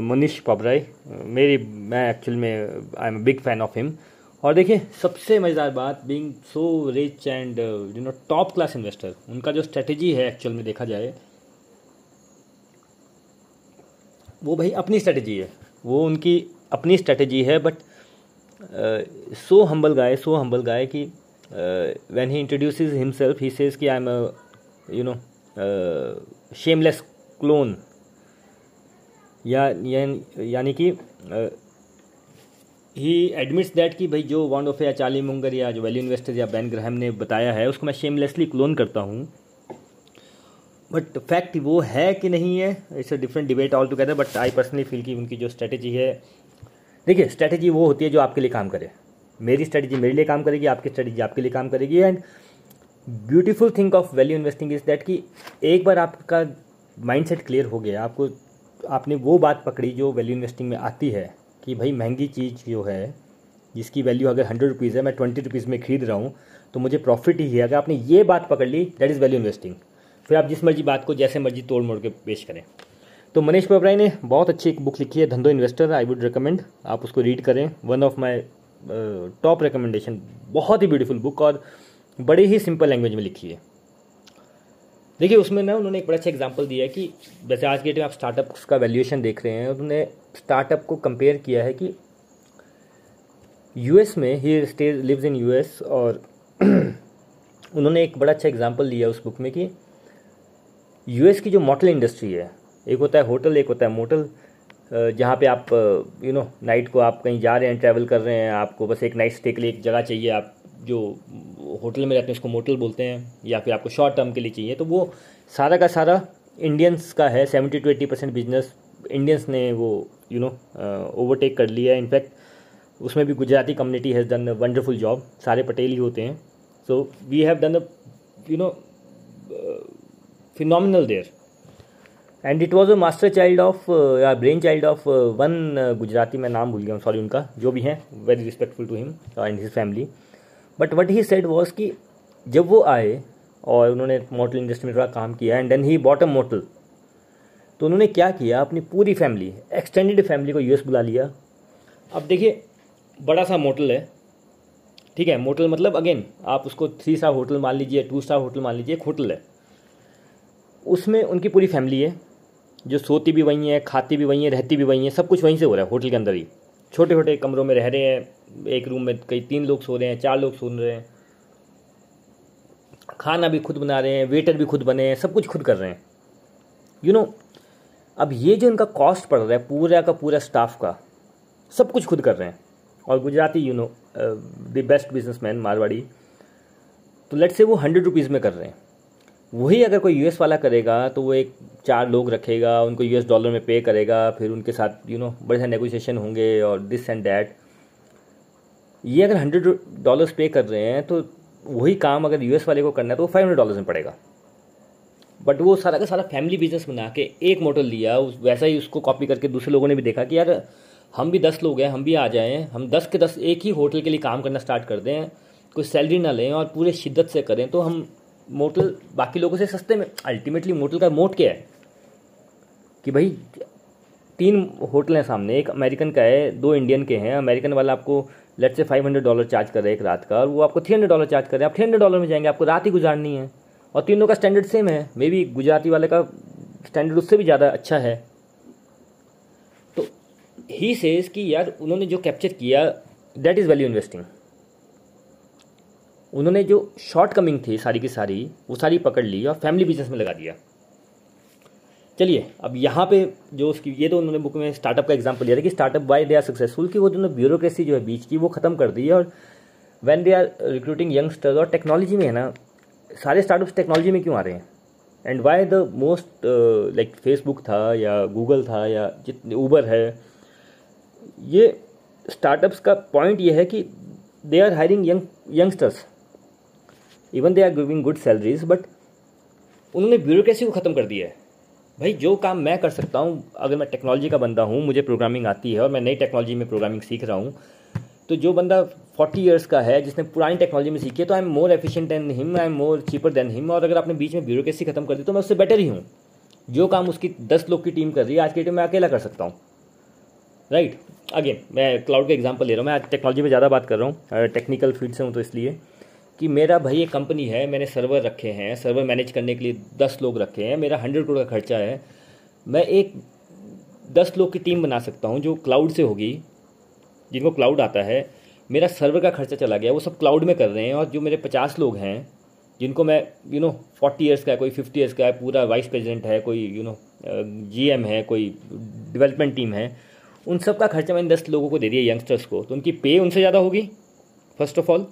Mohnish Pabrai मेरी, मैं एक्चुअल में I am big fan of him और देखिए, सबसे मज़ेदार बात being so rich and you know top class investor उनका जो स्ट्रेटजी है एक्चुअल में देखा जाए, वो भाई अपनी स्ट्रेटजी है। वो उनकी अपनी स्ट्रेटजी है but so humble guy so humble guy कि when he introduce himself he says कि I am you know shameless clone, या, यानी कि ही एडमिट्स दैट कि भाई जो वॉन्ड ऑफ़ या चार्ली मुंगर या जो वैल्यू इन्वेस्टर या बैन ग्रहम ने बताया है, उसको मैं शेमलेसली क्लोन करता हूँ। बट फैक्ट वो है कि नहीं है it's a different debate all together but I personally feel कि उनकी जो स्ट्रैटेजी है, देखिए स्ट्रैटेजी वो होती है जो आपके लिए काम करे। मेरी स्ट्रेटेजी मेरे लिए काम करेगी, आपकी स्ट्रैटेजी आपके लिए काम करेगी and beautiful thing of value investing is that कि एक बार आपका माइंडसेट क्लियर हो गया। आपको, आपने वो बात पकड़ी जो वैल्यू इन्वेस्टिंग में आती है कि भाई महँगी चीज़ जो है, जिसकी वैल्यू अगर हंड्रेड रुपीज़ है, मैं ट्वेंटी रुपीज़ में खरीद रहा हूँ तो मुझे प्रॉफिट ही है। अगर आपने ये बात पकड़ ली दैट इज़ वैल्यू इन्वेस्टिंग फिर आप जिस मर्ज़ी बात को, जैसे मर्ज़ी तोड़ मोड़ के पेश करें। तो मनीष पबराई ने बहुत अच्छी एक बुक लिखी है, धंधो इन्वेस्टर आई वुड रिकमेंड आप उसको रीड करें। One of my top recommendation बहुत ही ब्यूटीफुल बुक और बड़े ही सिंपल लैंग्वेज में लिखी है। देखिए, उसमें ना उन्होंने एक बड़ा अच्छा एग्ज़ाम्पल दिया है कि जैसे आज के डेट में आप स्टार्टअप्स का वैल्यूएशन देख रहे हैं, उन्होंने स्टार्टअप को कंपेयर किया है कि यूएस में ही स्टे लिव्स इन यूएस और <clears throat> उन्होंने एक बड़ा अच्छा एग्ज़ाम्पल दिया उस बुक में कि यूएस की जो मोटल इंडस्ट्री है, एक होता है होटल एक होता है मोटल जहाँ पे आप यू नो नाइट को आप कहीं जा रहे हैं ट्रैवल कर रहे हैं, आपको बस एक नाइट स्टे के लिए एक जगह चाहिए, आप जो होटल में रहते हैं, उसको मोटल बोलते हैं, या फिर आपको शॉर्ट टर्म के लिए चाहिए तो वो सारा का सारा इंडियंस का है seventy two eighty percent business Indians ने वो यू नो ओवरटेक कर लिया है. इनफैक्ट उसमें भी Gujarati community has done wonderful job सारे पटेल ही होते हैं. So we have done the you know phenomenal there and it was a master child of या brain child of one Gujarati मैं नाम भूल गया हूँ सॉरी उनका, जो भी हैं very respectful to him and his family but what he said was कि जब वो आए और उन्होंने मोटल इंडस्ट्री में थोड़ा काम किया and then he bought a motel तो उन्होंने क्या किया? अपनी पूरी फैमिली एक्सटेंडेड फैमिली को यूएस बुला लिया। अब देखिए, बड़ा सा मोटल है। ठीक है मोटल मतलब अगेन आप उसको थ्री स्टार होटल मान लीजिए टू स्टार होटल मान लीजिए एक होटल है। उसमें उनकी पूरी फैमिली है, जो सोती भी वहीं है, खाती भी वहीं है, रहती भी वहीं है, सब कुछ वहीं से हो रहा है होटल के अंदर ही। छोटे छोटे कमरों में रह रहे हैं एक रूम में कई तीन लोग सो रहे हैं चार लोग सो रहे हैं। खाना भी खुद बना रहे हैं वेटर भी खुद बने हैं सब कुछ खुद कर रहे हैं। यू you नो know, अब ये जो इनका कॉस्ट पड़ रहा है पूरा का पूरा स्टाफ का सब कुछ खुद कर रहे हैं। और Gujarati you know the best businessman Marwari तो लेट से वो हंड्रेड रुपीज़ में कर रहे हैं। वही अगर कोई यूएस वाला करेगा तो वो एक चार लोग रखेगा उनको यूएस डॉलर में पे करेगा फिर उनके साथ यू नो बड़े सारे नेगोशिएशन होंगे और दिस एंड डैट ये अगर हंड्रेड डॉलर्स पे कर रहे हैं तो वही काम अगर यूएस वाले को करना है तो वो फाइव हंड्रेड डॉलर्स में पड़ेगा। बट वो सारा का सारा फैमिली बिज़नेस बना के एक मॉडल लिया, उस, वैसा ही उसको कॉपी करके दूसरे लोगों ने भी देखा कि यार, हम भी दस लोग हैं, हम भी आ जाएँ, हम दस के दस एक ही होटल के लिए काम करना स्टार्ट कर दें, कोई सैलरी ना लें और पूरे शिद्दत से करें तो हम मोटल बाकी लोगों से सस्ते में अल्टीमेटली मोटल का मोट क्या है? कि भाई, तीन होटल हैं सामने, एक अमेरिकन का है, दो इंडियन के हैं, अमेरिकन वाला आपको लेट से फाइव हंड्रेड डॉलर चार्ज कर रहे हैं एक रात का, और वो आपको थ्री हंड्रेड डॉलर चार्ज कर रहे हैं। आप थ्री हंड्रेड डॉलर में जाएँगे, आपको रात ही गुजारनी है। और तीनों का स्टैंडर्ड सेम है। मे बी गुजराती वाले का स्टैंडर्ड उससे भी ज़्यादा अच्छा है। तो ही सेज कि यार, उन्होंने जो कैप्चर किया दैट इज़ वैल्यू इन्वेस्टिंग उन्होंने जो शॉर्ट कमिंग थी सारी की सारी, वो सारी पकड़ ली और फैमिली बिज़नेस में लगा दिया। चलिए, अब यहाँ पे जो उसकी, ये तो उन्होंने बुक में स्टार्टअप का एग्ज़ाम्पल दिया था कि startup why they are successful कि वो जो ब्यूरोक्रेसी जो है बीच की, वो ख़त्म कर दी है और when they are recruiting youngsters और टेक्नोलॉजी में है ना, सारे स्टार्टअप्स टेक्नोलॉजी में क्यों आ रहे हैं? And why the most like Facebook था या गूगल था या जितने ऊबर है, ये स्टार्टअप्स का पॉइंट ये है कि they are hiring young youngsters even they are giving good salaries but उन्होंने ब्यूरोक्रेसी को ख़त्म कर दिया है। भाई, जो काम मैं कर सकता हूँ, अगर मैं टेक्नोलॉजी का बंदा हूँ, मुझे प्रोग्रामिंग आती है और मैं नई टेक्नोलॉजी में प्रोग्रामिंग सीख रहा हूँ तो जो बंदा फोर्टी ईयर्स का है, जिसने पुरानी टेक्नोलॉजी में सीखी है तो I am more efficient than him I am more cheaper than him और अगर आपने बीच में ब्यूरोक्रेसी खत्म कर दी तो मैं उससे बेटर ही हूँ। जो काम उसकी दस लोग की टीम कर रही है, आज के डेट में अकेला कर सकता हूँ। राइट अगेन मैं क्लाउड का एग्ज़ाम्पल ले रहा हूँ, मैं आज टेक्नोलॉजी में ज़्यादा बात कर रहा हूँ टेक्निकल फ़ील्ड से हूँ तो इसलिए। कि मेरा भाई एक कंपनी है, मैंने सर्वर रखे हैं सर्वर मैनेज करने के लिए दस लोग रखे हैं, मेरा हंड्रेड करोड़ का खर्चा है। मैं एक दस लोग की टीम बना सकता हूँ जो क्लाउड से होगी, जिनको क्लाउड आता है। मेरा सर्वर का खर्चा चला गया, वो सब क्लाउड में कर रहे हैं और जो मेरे पचास लोग हैं, जिनको मैं यू नो फोर्टी ईयर्स का है, कोई फिफ्टी ईयर्स का है, पूरा वाइस प्रेसिडेंट है, कोई यू नो जी एम है, कोई डेवलपमेंट टीम है, उन सब का खर्चा मैंने दस लोगों को दे दिया यंगस्टर्स को। तो उनकी पे उनसे ज़्यादा होगी फ़र्स्ट ऑफ़ ऑल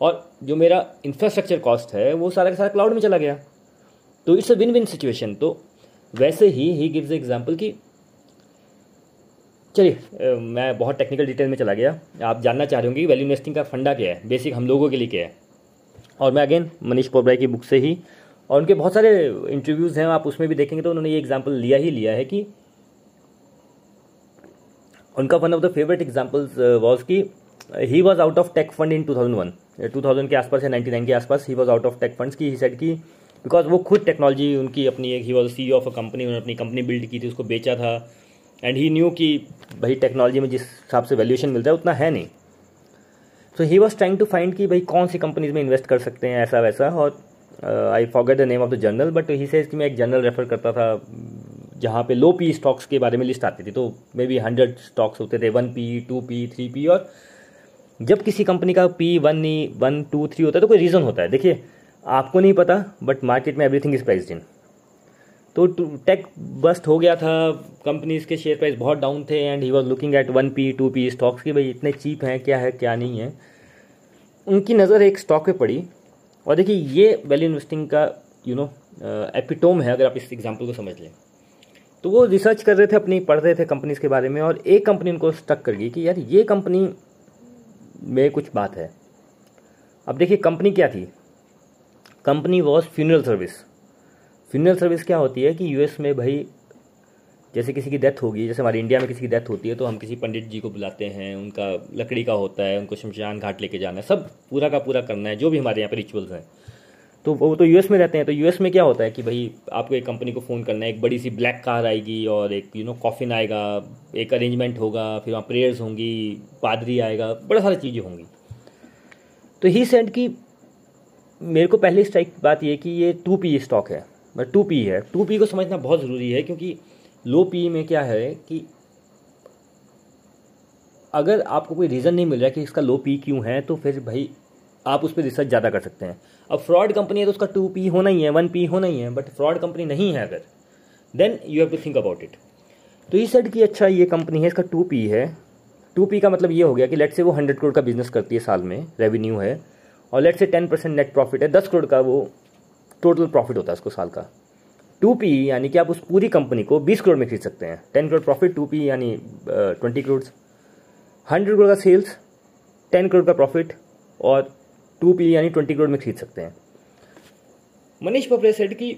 और जो मेरा इंफ्रास्ट्रक्चर कॉस्ट है, वो सारा का सारा क्लाउड में चला गया। तो it's a win win situation तो वैसे ही ही गिव्स एग्ज़ाम्पल कि, चलिए मैं बहुत टेक्निकल डिटेल में चला गया। आप जानना चाह रहे होंगे कि वैल्यू इन्वेस्टिंग का फंडा क्या है? बेसिक हम लोगों के लिए क्या है? और मैं अगेन मनीष पोबराय की बुक से ही, और उनके बहुत सारे इंटरव्यूज़ हैं, आप उसमें भी देखेंगे तो उन्होंने ये एग्ज़ाम्पल लिया ही लिया है कि, उनका one of the favorite examples was कि he was out of tech fund in 2001 2000 के आसपास या 99 के आसपास he was out of tech funds की ही सेट की बिकॉज़ वो खुद टेक्नोलॉजी उनकी अपनी एक ही was C of a company उन्होंने अपनी कंपनी बिल्ड की थी, उसको बेचा था। एंड ही न्यू कि भाई टेक्नोलॉजी में जिस हिसाब से वैल्यूएशन मिलता है, उतना है नहीं। So he was trying to find कि भाई कौन सी कंपनीज़ में इन्वेस्ट कर सकते हैं, ऐसा वैसा। और I forget the name of the journal but he कि मैं एक जर्नल रेफर करता था, जहाँ पे लो पी स्टॉक्स के बारे में लिस्ट आती थी। तो मे बी हंड्रेड स्टॉक्स होते थे one P two P three P और जब किसी कंपनी का P one E one two three होता है तो कोई रीज़न होता है। देखिए, आपको नहीं पता बट मार्केट में एवरीथिंग इज़ प्राइज इन तो टेक बस्ट हो गया था कंपनीज़ के शेयर प्राइस बहुत डाउन थे and he was looking at one P two P stocks की भाई इतने चीप हैं, क्या है, क्या नहीं है। उनकी नज़र एक स्टॉक पे पड़ी, और देखिए, ये वैल्यू इन्वेस्टिंग का यू नो एपिटोम है, अगर आप इस एग्ज़ाम्पल को समझ लें। तो वो रिसर्च कर रहे थे, अपनी, पढ़ रहे थे कंपनीज़ के बारे में, और एक कंपनी उनको स्टक कर गई कि यार, ये कंपनी में कुछ बात है। अब देखिए, कंपनी क्या थी? Company was funeral service funeral service क्या होती है कि यूएस में भाई, जैसे किसी की डेथ होगी, जैसे हमारे इंडिया में किसी की डेथ होती है तो हम किसी पंडित जी को बुलाते हैं, उनका लकड़ी का होता है, उनको शमशान घाट लेके जाना है, सब पूरा का पूरा करना है, जो भी हमारे यहाँ पर रिचुअल्स हैं। तो वो तो यूएस में रहते हैं तो यूएस में क्या होता है कि भाई आपको एक कंपनी को फ़ोन करना है, एक बड़ी सी ब्लैक कार आएगी और एक यू नो कॉफिन आएगा, एक अरेंजमेंट होगा, फिर वहाँ प्रेयर्स होंगी, पादरी आएगा, बड़ा सारी चीज़ें होंगी। तो ही सेंड की मेरे को पहले स्ट्राइक बात ये कि ये टू पी स्टॉक है बट टू पी है। टू पी को समझना बहुत ज़रूरी है क्योंकि लो पी में क्या है कि अगर आपको कोई रीज़न नहीं मिल रहा कि इसका लो पी क्यों है तो फिर भाई आप उस पर रिसर्च ज़्यादा कर सकते हैं। अब फ्रॉड कंपनी है तो उसका टू पी होना ही है वन पी होना ही है बट फ्रॉड कंपनी नहीं है अगर then you have to think about it तो ये सेट कि अच्छा ये कंपनी है, इसका टू पी है। टू पी का मतलब ये हो गया कि लेट से वो हंड्रेड करोड़ का बिज़नेस करती है साल में रेवेन्यू है, और लेट से टेन परसेंट नेट प्रॉफिट है, दस करोड़ का वो टोटल प्रॉफिट होता है उसको साल का। टू पी यानी कि आप उस पूरी कंपनी को बीस करोड़ में खरीद सकते हैं। Ten crore profit two P यानी ट्वेंटी करोड़ हंड्रेड करोड़ का सेल्स टेन करोड़ का प्रॉफिट और टू पी यानी ट्वेंटी करोड़ में खरीद सकते हैं। मनीष पपरे सेड कि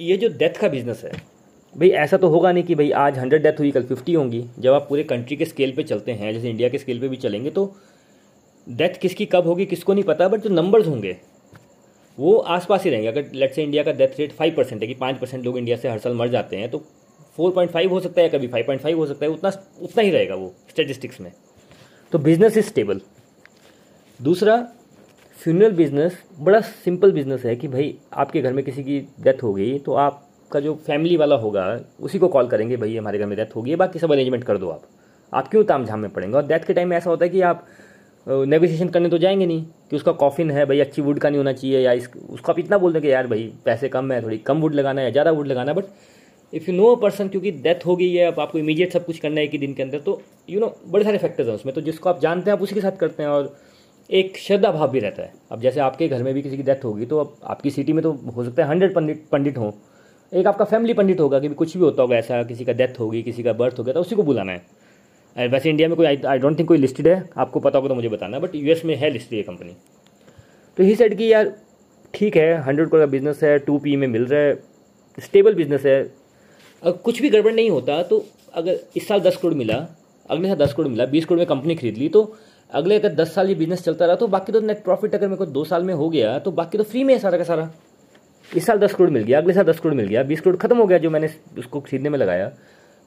ये जो डेथ का बिज़नेस है, भाई ऐसा तो होगा नहीं कि भाई आज हंड्रेड डेथ हुई, कल फिफ्टी होंगी। जब आप पूरे कंट्री के स्केल पे चलते हैं, जैसे इंडिया के स्केल पे भी चलेंगे तो डेथ किसकी कब होगी, किसको नहीं पता बट जो नंबर्स होंगे, वो आसपास ही रहेंगे। अगर लेट से इंडिया का डेथ रेट फाइव परसेंट है, कि पाँच परसेंट लोग इंडिया से हर साल मर जाते हैं तो फोर पॉइंट फाइव हो सकता है कभी फाइव पॉइंट फाइव हो सकता है, उतना उतना ही रहेगा वो स्टेटिस्टिक्स में। तो बिज़नेस इज़ स्टेबल दूसरा फ्यूनरल बिज़नेस बड़ा सिंपल बिज़नेस है कि भाई आपके घर में किसी की डेथ हो गई तो आपका जो फैमिली वाला होगा, उसी को कॉल करेंगे, भाई हमारे घर में डेथ हो गई, बाकी सब अरेंजमेंट कर दो आप। आप क्यों ताम झाम में पड़ेंगे? और डेथ के टाइम में ऐसा होता है कि आप नेगोशिएशन करने तो जाएँगे नहीं, कि उसका कॉफिन है, भाई अच्छी वुड का नहीं होना चाहिए, या इस, उसको आप इतना बोल दें कि यार भाई पैसे कम है, थोड़ी कम वुड लगाना है या ज़्यादा वुड लगाना but if you know a person क्योंकि डेथ हो गई है, अब आपको इमीडिएट सब कुछ करना है एक दिन के अंदर तो यू नो बड़े सारे फैक्टर्स हैं उसमें तो जिसको आप जानते हैं, आप उसी के साथ करते हैं, और एक श्रद्धा भाव भी रहता है। अब जैसे आपके घर में भी किसी की डेथ होगी तो अब आपकी सिटी में तो हो सकता है हंड्रेड पंडित पंडित हों। एक आपका फैमिली पंडित होगा कि कुछ भी होता होगा, ऐसा किसी का डेथ होगी, किसी का बर्थ हो गया तो उसी को बुलाना है। वैसे इंडिया में कोई आई डोंट थिंक कोई लिस्टेड है, आपको पता होगा तो मुझे बताना बट यूएस में है लिस्टेड ये कंपनी तो ही सेट कि यार, ठीक है हंड्रेड करोड़ का बिज़नेस है टू पी में मिल रहा है स्टेबल बिज़नेस है। अगर कुछ भी गड़बड़ नहीं होता तो अगर इस साल दस करोड़ मिला, अगले साल दस करोड़ मिला, बीस करोड़ में कंपनी खरीद ली तो अगले अगर दस साल ये बिज़नेस चलता रहा तो बाकी तो नेट प्रॉफिट अगर मेरे को दो साल में हो गया तो बाकी तो फ्री में है सारा का सारा। इस साल दस करोड़ मिल गया, अगले साल दस करोड़ मिल गया, बीस करोड़ खत्म हो गया जो मैंने उसको खरीदने में लगाया।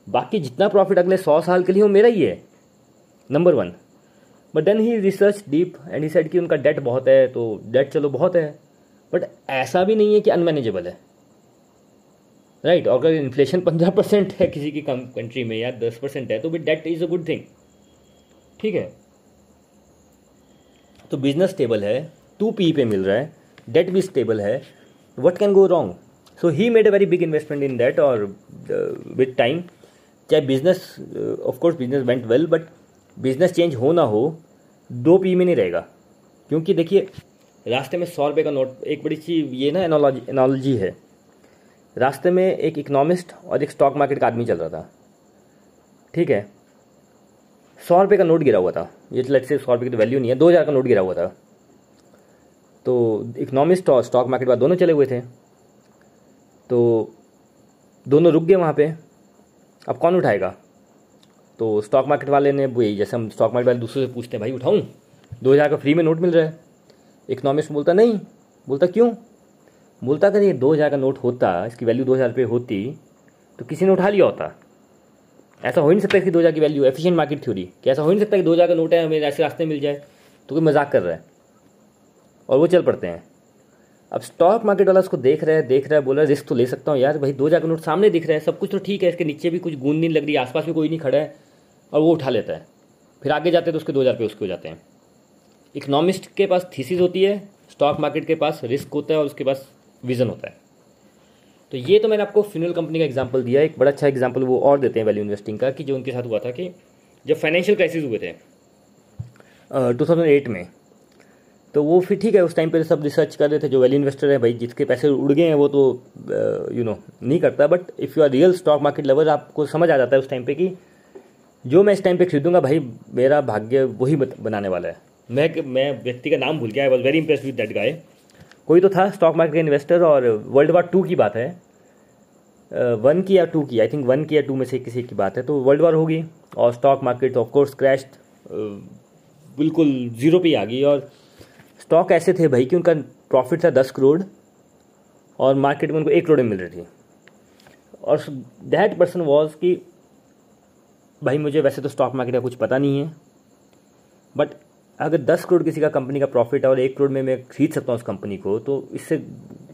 बाकी जितना प्रॉफिट अगले सौ साल के लिए वो मेरा ही है number one but then he research deep and he said कि उनका डेट बहुत है तो डेट चलो बहुत है। बट ऐसा भी नहीं है कि अनमैनेजेबल है। Right right? और अगर इन्फ्लेशन पंद्रह परसेंट है किसी की कंट्री में या दस परसेंट है तो भी debt is a good thing ठीक है? तो बिज़नेस स्टेबल है टू पी पे मिल रहा है डेट भी स्टेबल है what can go wrong so he made a very big investment in that और विद टाइम चाहे business of course business went well but business change हो ना हो, दो पी में नहीं रहेगा। क्योंकि देखिए, रास्ते में सौ रुपये का नोट एक बड़ी सी ये ना एनोलॉजी एनोलॉजी है। रास्ते में एक इकोनॉमिस्ट और एक स्टॉक मार्केट का आदमी चल रहा था। ठीक है? सौ रुपये का नोट गिरा हुआ था। ये लेट से सौ रुपये की तो वैल्यू नहीं है, दो हज़ार का नोट गिरा हुआ था। तो इकोनॉमिस्ट और स्टॉक मार्केट वाले दोनों चले हुए थे। तो दोनों रुक गए वहाँ पे। अब कौन उठाएगा? तो स्टॉक मार्केट वाले ने वही, जैसे हम स्टॉक मार्केट वाले दूसरे से पूछते हैं, भाई उठाऊँ? दो हज़ार का फ्री में नोट मिल रहा है? इकोनॉमिस्ट बोलता, नहीं। बोलता, क्यों? बोलता, अगर ये दो हज़ार का नोट होता, इसकी वैल्यू दो हज़ार रुपये होती तो किसी ने उठा लिया होता। ऐसा हो ही नहीं सकता कि दो हज़ार की वैल्यू एफिशिएंट मार्केट थ्योरी कि ऐसा हो ही नहीं सकता कि दो हज़ार का नोट है हमें ऐसे रास्ते मिल जाए तो कोई मज़ाक कर रहा है। और वो चल पड़ते हैं। अब स्टॉक मार्केट वाला उसको देख रहा है, देख रहा है, बोल रिस्क तो ले सकता हूँ यार, भाई दो हज़ार का नोट सामने दिख रहा है, सब कुछ तो ठीक है, इसके नीचे भी कुछ गूंद नहीं लग रही है, आसपास भी कोई नहीं खड़ा है, और वो उठा लेता है। फिर आगे जाते हैं तो उसके दो हज़ार रुपये उसके हो जाते हैं। इकोनॉमिस्ट के पास थीसिस होती है स्टॉक मार्केट के पास रिस्क होता है, और उसके पास विज़न होता है। तो ये तो मैंने आपको फिनल कंपनी का एग्ज़ाम्पल दिया, एक बड़ा अच्छा एग्जांपल वो और देते हैं वैल्यू इन्वेस्टिंग का, कि जो उनके साथ हुआ था कि जब फाइनेंशियल क्राइसिस हुए थे टू में तो वो फिर ठीक है, उस टाइम पे सब रिसर्च कर रहे थे, जो वैल्यू इन्वेस्टर है भाई, जिसके पैसे उड़ गए हैं, वो तो यू नो नहीं करता। But if you are real stock market level आपको समझ आ जाता है उस टाइम पे कि जो मैं इस टाइम पे खरीदूँगा, भाई, मेरा भाग्य वही बनाने वाला है। मैं मैं व्यक्ति का नाम भूल गया I was very impress with that guy कोई तो था स्टॉक मार्केट का इन्वेस्टर और वर्ल्ड वार टू की बात है। वन की या टू की आई थिंक वन की या टू में से किसी की बात है तो वर्ल्ड वार होगी और stock market of course crash बिल्कुल ज़ीरो पे आ गई और स्टॉक ऐसे थे भाई कि उनका प्रॉफिट था दस करोड़ और मार्केट में उनको एक करोड़ मिल रही थी। और दैट पर्सन वॉज़ कि भाई मुझे वैसे तो स्टॉक मार्केट का कुछ पता नहीं है बट अगर दस करोड़ किसी का कंपनी का प्रॉफिट है और एक करोड़ में मैं खरीद सकता हूँ उस कंपनी को तो इससे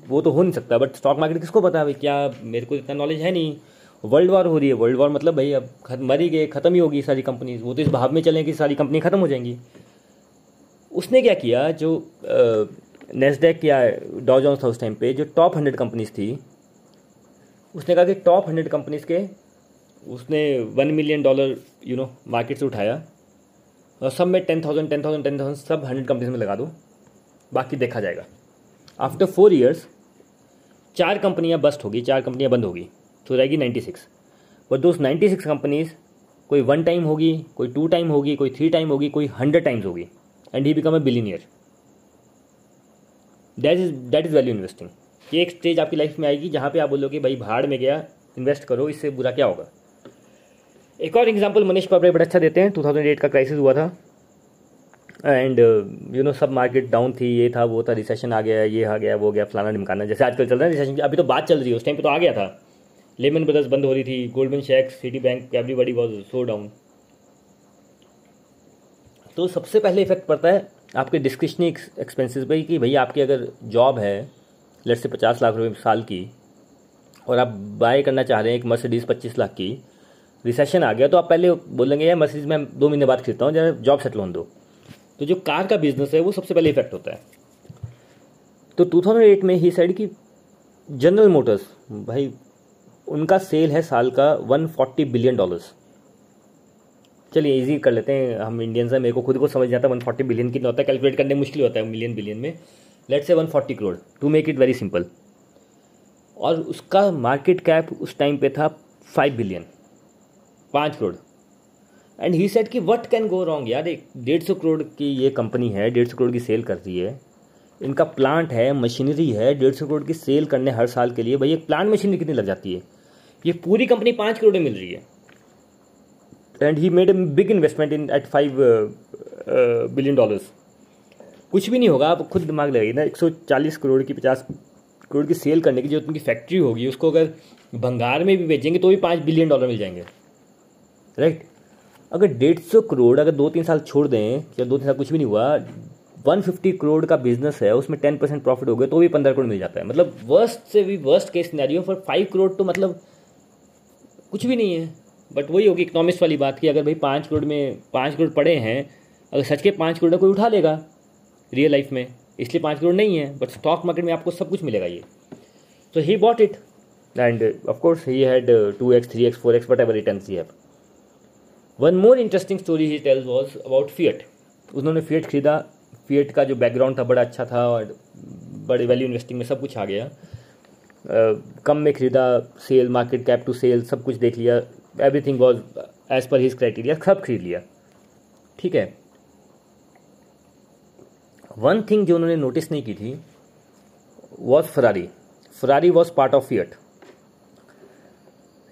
वो तो हो नहीं सकता। बट स्टॉक मार्केट किसको पता है क्या मेरे को इतना नॉलेज है नहीं। वर्ल्ड वॉर हो रही है। वर्ल्ड वॉर मतलब भाई अब मर ही गए, ख़त्म ही होगी सारी कंपनीज़ वो तो इस भाव में चलें कि सारी कंपनी ख़त्म हो जाएँगी। उसने क्या किया, जो नेस्डेक या डॉ था उस टाइम पे, जो टॉप हंड्रेड कंपनीज़ थी, उसने कहा कि टॉप हंड्रेड कंपनीज़ के उसने one million dollar you know market से उठाया। सब में ten thousand ten thousand ten thousand सब हंड्रेड कंपनीज़ में लगा दो। बाकी देखा जाएगा। आफ्टर फोर ईयर्स चार कंपनियाँ बस्ट होगी, चार कंपनियाँ बंद होगी तो रहेगी नाइन्टी सिक्स बट दोस्त नाइन्टी सिक्स कंपनीज़ कोई वन टाइम होगी, कोई टू टाइम होगी, कोई थ्री टाइम होगी, कोई हंड्रेड टाइम्स होगी and he become a billionaire that is that is value investing ये एक स्टेज आपकी लाइफ में आएगी, जहाँ पे आप बोलोगे, भाई भाड़ में गया इन्वेस्ट करो, इससे बुरा क्या होगा? एक और एग्ज़ाम्पल मनीष पापड़े बड़ा अच्छा देते हैं। 2008 का क्राइसिस हुआ था। एंड यू नो सब मार्केट डाउन थी, ये था, वो था रिसेशन आ गया, ये आ गया, वो गया, फलाना निमकाना। जैसे आजकल चल रहा है रिसेशन अभी तो बात चल रही है, उस टाइम पे तो आ गया था। लेमन ब्रदर्स बंद हो रही थी Goldman shacks Citi bank everybody was so down तो सबसे पहले इफ़ेक्ट पड़ता है आपके डिस्क्रिप्शनरी एक्सपेंसिस पर कि भैया आपकी अगर जॉब है लेट से पचास लाख रुपये साल की, और आप बाय करना चाह रहे हैं एक मर्सिडीज़ पच्चीस लाख की रिसेशन आ गया तो आप पहले बोलेंगे, यार, मर्सिडीज़ मैं दो महीने बाद खरीदता हूँ जब जॉब सेटल होने दो। तो जो कार का बिज़नेस है, वो सबसे पहले इफ़ेक्ट होता है। तो 2008 में ही साइड की जनरल मोटर्स भाई, उनका सेल है साल का 140 बिलियन डॉलर्स चलिए इजी कर लेते हैं। हम इंडियंस हैं, मेरे को खुद को समझ जाता है वन फोर्टी बिलियन कितना होता है। कैलकुलेट करने मुश्किल होता है मिलियन बिलियन में। Let say one forty crore to make it very simple और उसका मार्केट कैप उस टाइम पे था फाइव बिलियन पाँच करोड़। एंड ही सेट कि वट कैन गो रॉन्ग यार एक डेढ़ सौ करोड़ की ये कंपनी है, डेढ़ सौ करोड़ की सेल कर रही है। इनका प्लांट है मशीनरी है, डेढ़ सौ करोड़ की सेल करने हर साल के लिए। भाई एक प्लांट मशीनरी कितनी लग जाती है? ये पूरी कंपनी पाँच करोड़ में मिल रही है। And he made a big investment in at five billion dollars कुछ भी नहीं होगा आप खुद दिमाग लगाइए ना, एक सौ चालीस करोड़ की, पचास करोड़ की सेल करने की जो उनकी फैक्ट्री होगी, उसको अगर भंगार में भी बेचेंगे तो भी पाँच बिलियन डॉलर मिल जाएँगे। राइट अगर डेढ़ सौ करोड़ अगर दो तीन साल छोड़ दें या दो तीन साल कुछ भी नहीं हुआ वन फिफ्टी करोड़ का बिज़नेस है उसमें टेन परसेंट प्रॉफिट हो गया तो भी पंद्रह करोड़ मिल जाता है। मतलब वर्स्ट से भी worst case scenario for five crore तो मतलब कुछ भी नहीं है। बट वही होगी इकोनॉमिक्स वाली बात की अगर भाई पाँच करोड़ में पाँच करोड़ पड़े हैं अगर सच के पाँच करोड़ कोई उठा लेगा रियल लाइफ में इसलिए पाँच करोड़ नहीं है बट स्टॉक मार्केट में आपको सब कुछ मिलेगा ये। तो he bought it and uh, of course he had uh, 2x 3x 4x whatever returns he have. One more interesting story he tells was about fiat. उन्होंने फिएट खरीदा। फिएट का जो बैकग्राउंड था, बड़ा अच्छा था और बड़े वैल्यू इन्वेस्टिंग में सब कुछ आ गया। कम में खरीदा sale market cap to sale सब कुछ देख लिया। Everything was as per his criteria सब खरीद लिया। ठीक है। वन थिंग जो उन्होंने नोटिस नहीं की थी was Ferrari Ferrari was part of Fiat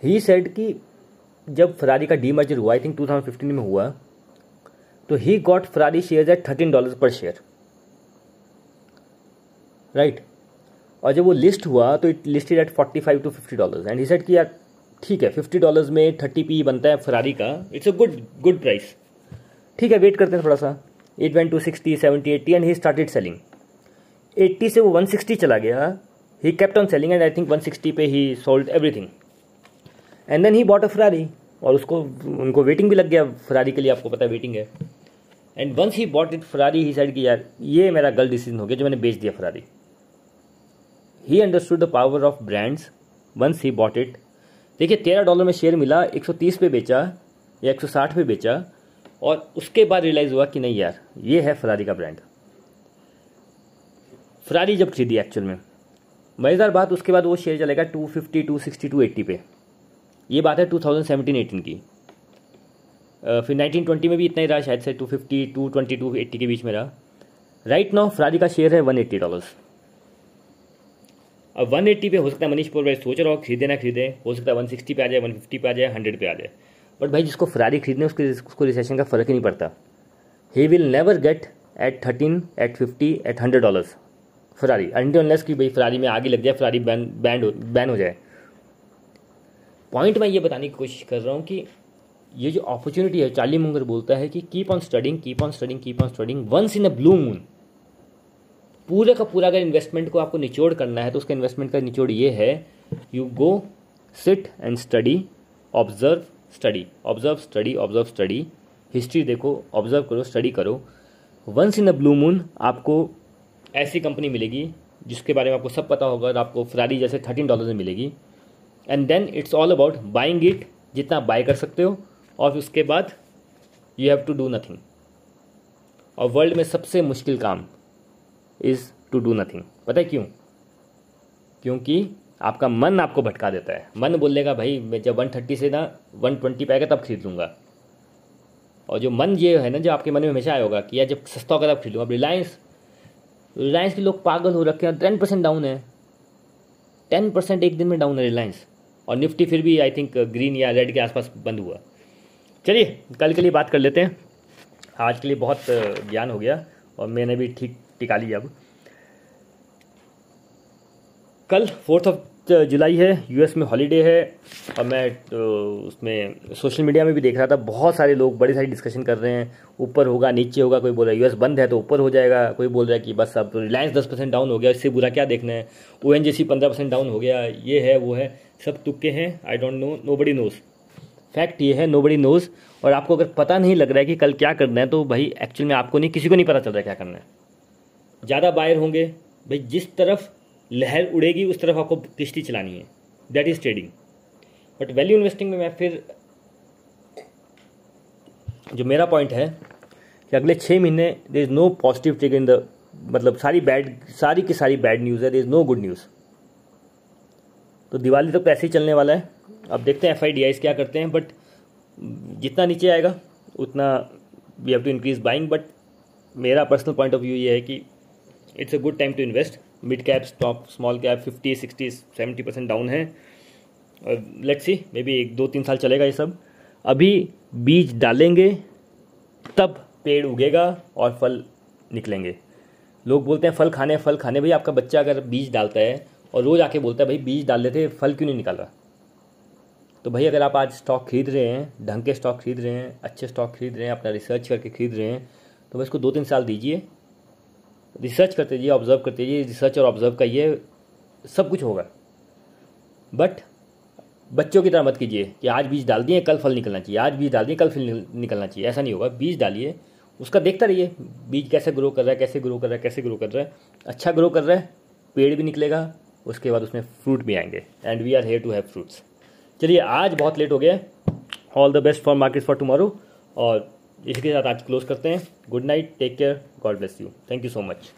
he said कि जब फरारी का डीमर्जर हुआ आई थिंक 2015 में हुआ तो he got Ferrari share at thirteen dollar पर शेयर राइट और जब वो लिस्ट हुआ तो it listed at forty five to fifty dollar and he said कि यार, ठीक है फिफ्टी डॉलर्स में थर्टी पी बनता है फरारी का it's a good good price ठीक है वेट करते हैं थोड़ा सा. It went to sixty seventy eighty and he started selling eighty से वो वन सिक्सटी चला गया. He kept on selling and I think one sixty पे he sold everything and then he bought a Ferrari और उसको, उनको waiting भी लग गया फरारी के लिए, आपको पता है वेटिंग है। And once he bought it Ferrari he said की यार, ये मेरा गलत डिसीज़न हो गया जो मैंने बेच दिया Ferrari he understood the power of brands once he bought it देखिए, तेरह डॉलर में शेयर मिला, एक सौ तीस पे बेचा, या एक सौ साठ पे बेचा, और उसके बाद रियलाइज़ हुआ कि नहीं यार, ये है फरारी का ब्रांड फरारी जब खरीदी एक्चुअल में, मज़ेदार बात, उसके बाद वो शेयर चलेगा to fifty to sixty to eighty पे। ये बात है टू थाउज़ेंड सेवेंटीन एटीन की। फिर नाइनटीन ट्वेंटी में भी इतना ही रहा, शायद से to fifty to twenty to eighty के बीच में रहा। राइट नाउ फरारी का शेयर है वन एट्टी डॉलर्स अब वन एट्टी पे हो सकता है मनीष पोर भाई सोच रहा हो, खरीदे ना खरीदे, हो सकता है वन सिक्सटी पे आ जाए वन फिफ्टी पे आ जाए हंड्रेड पे आ जाए। बट भाई, जिसको फरारी खरीदने उसके उसको रिसेशन का फ़र्क ही नहीं पड़ता। He will never get at thirteen at fifty at hundred dollars Ferrari unless की भाई फरारी में आगे लग जाए फरारी बैन बैंड हो बैन हो जाए। पॉइंट मैं ये बताने की कोशिश कर रहा हूँ कि ये जो अपॉर्चुनिटी है चार्ली मुंगर बोलता है कि keep on studying keep on studying keep on studying once in a blue moon पूरे का पूरा अगर इन्वेस्टमेंट को आपको निचोड़ करना है तो उसका इन्वेस्टमेंट का निचोड़ ये है you go sit and study observe study observe study observe study history देखो ऑब्ज़र्व करो स्टडी करो. Once in a blue moon आपको ऐसी कंपनी मिलेगी जिसके बारे में आपको सब पता होगा और आपको फरारी जैसे थर्टीन डॉलर में मिलेगी. And then it's all about buying it जितना बाय कर सकते हो, और उसके बाद you have to do nothing और वर्ल्ड में सबसे मुश्किल काम इज़ टू डू नथिंग पता है क्यों? क्योंकि आपका मन आपको भटका देता है। मन बोलेगा, भाई, मैं जब वन थर्टी से ना वन ट्वेंटी पे आएगा तब खरीद लूँगा. और जो मन ये है ना, जो आपके मन में हमेशा आया होगा कि यार, जब सस्ता होगा, तब खरीद लूँगा। अब रिलायंस रिलायंस के लोग पागल हो रखे हैं टेन परसेंट डाउन है। टेन परसेंट एक दिन में डाउन है रिलायंस और निफ्टी फिर भी आई थिंक ग्रीन या रेड के आसपास बंद हुआ। चलिए, कल के लिए बात कर लेते हैं। आज के लिए बहुत ज्ञान हो गया और मैंने भी ठीक टिका लिया अब। कल फोर्थ ऑफ़ जुलाई है यूएस में हॉलीडे है और मैं तो उसमें सोशल मीडिया में भी देख रहा था। बहुत सारे लोग बड़ी सारी डिस्कशन कर रहे हैं। ऊपर होगा, नीचे होगा, कोई बोल रहा है यूएस बंद है तो ऊपर हो जाएगा। कोई बोल रहा है कि बस अब रिलायंस दस परसेंट डाउन हो गया, इससे बुरा क्या देखना है? ओ एन पंद्रह परसेंट डाउन हो गया, ये है, वो है। सब तुक्के हैं I don't know nobody knows fact ये है नो बडी नोज़ और आपको अगर पता नहीं लग रहा है कि कल क्या करना है तो भाई एक्चुअल में आपको नहीं, किसी को नहीं पता चल रहा है क्या करना है। ज़्यादा बायर होंगे, भाई जिस तरफ़ लहर उड़ेगी, उस तरफ़ आपको किश्ती चलानी है। That is trading but value investing में मैं फिर, जो मेरा पॉइंट है, कि अगले छः महीने there is no positive take in the मतलब सारी बैड सारी की सारी बैड न्यूज़ है there is no good news तो दिवाली तक तो ऐसे ही चलने वाला है। अब देखते हैं एफ़ आई क्या करते हैं बट जितना नीचे आएगा, उतना we have to increase buying but मेरा पर्सनल पॉइंट ऑफ़ व्यू ये है कि it's a good time to invest mid cap stop small cap fifty sixty seventy percent down है। लेट्स सी मे बी एक, दो, तीन साल चलेगा ये सब। अभी बीज डालेंगे, तब पेड़ उगेगा और फल निकलेंगे। लोग बोलते हैं, फल खाने फल खाने भाई, आपका बच्चा अगर बीज डालता है और रोज़ आके बोलता है, भाई, बीज डाल देते, फल क्यों नहीं निकल रहा? तो भाई, अगर आप आज स्टॉक खरीद रहे हैं, ढंग के स्टॉक खरीद रहे हैं, अच्छे स्टॉक खरीद रहे हैं, अपना रिसर्च करके खरीद रहे हैं तो भाई, इसको दो तीन साल दीजिए। रिसर्च करते जाइए ऑब्ज़र्व करते जाइए रिसर्च और ऑब्ज़र्व का ये सब कुछ होगा। बट बच्चों की तरह मत कीजिए कि आज बीज डाल दिए, कल फल निकलना चाहिए। आज बीज डाल दिए, कल फल निकलना चाहिए। ऐसा नहीं होगा। बीज डालिए, उसका देखता रहिए, बीज कैसे ग्रो कर रहा है, कैसे ग्रो कर रहा है, कैसे ग्रो कर रहा है। अच्छा ग्रो कर रहा है, पेड़ भी निकलेगा उसके बाद उसमें फ्रूट भी आएँगे and we are here to have fruits चलिए आज बहुत लेट हो गया all the best for market for tomorrow और इसके साथ आज क्लोज करते हैं good night take care God bless you thank you so much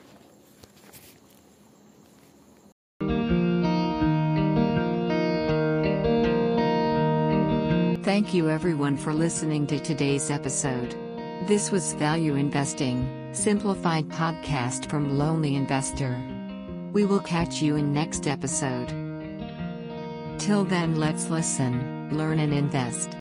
Thank you everyone for listening to today's episode. This was Value Investing, simplified podcast from Lonely Investor. We will catch you in next episode. Till then let's listen, learn and invest.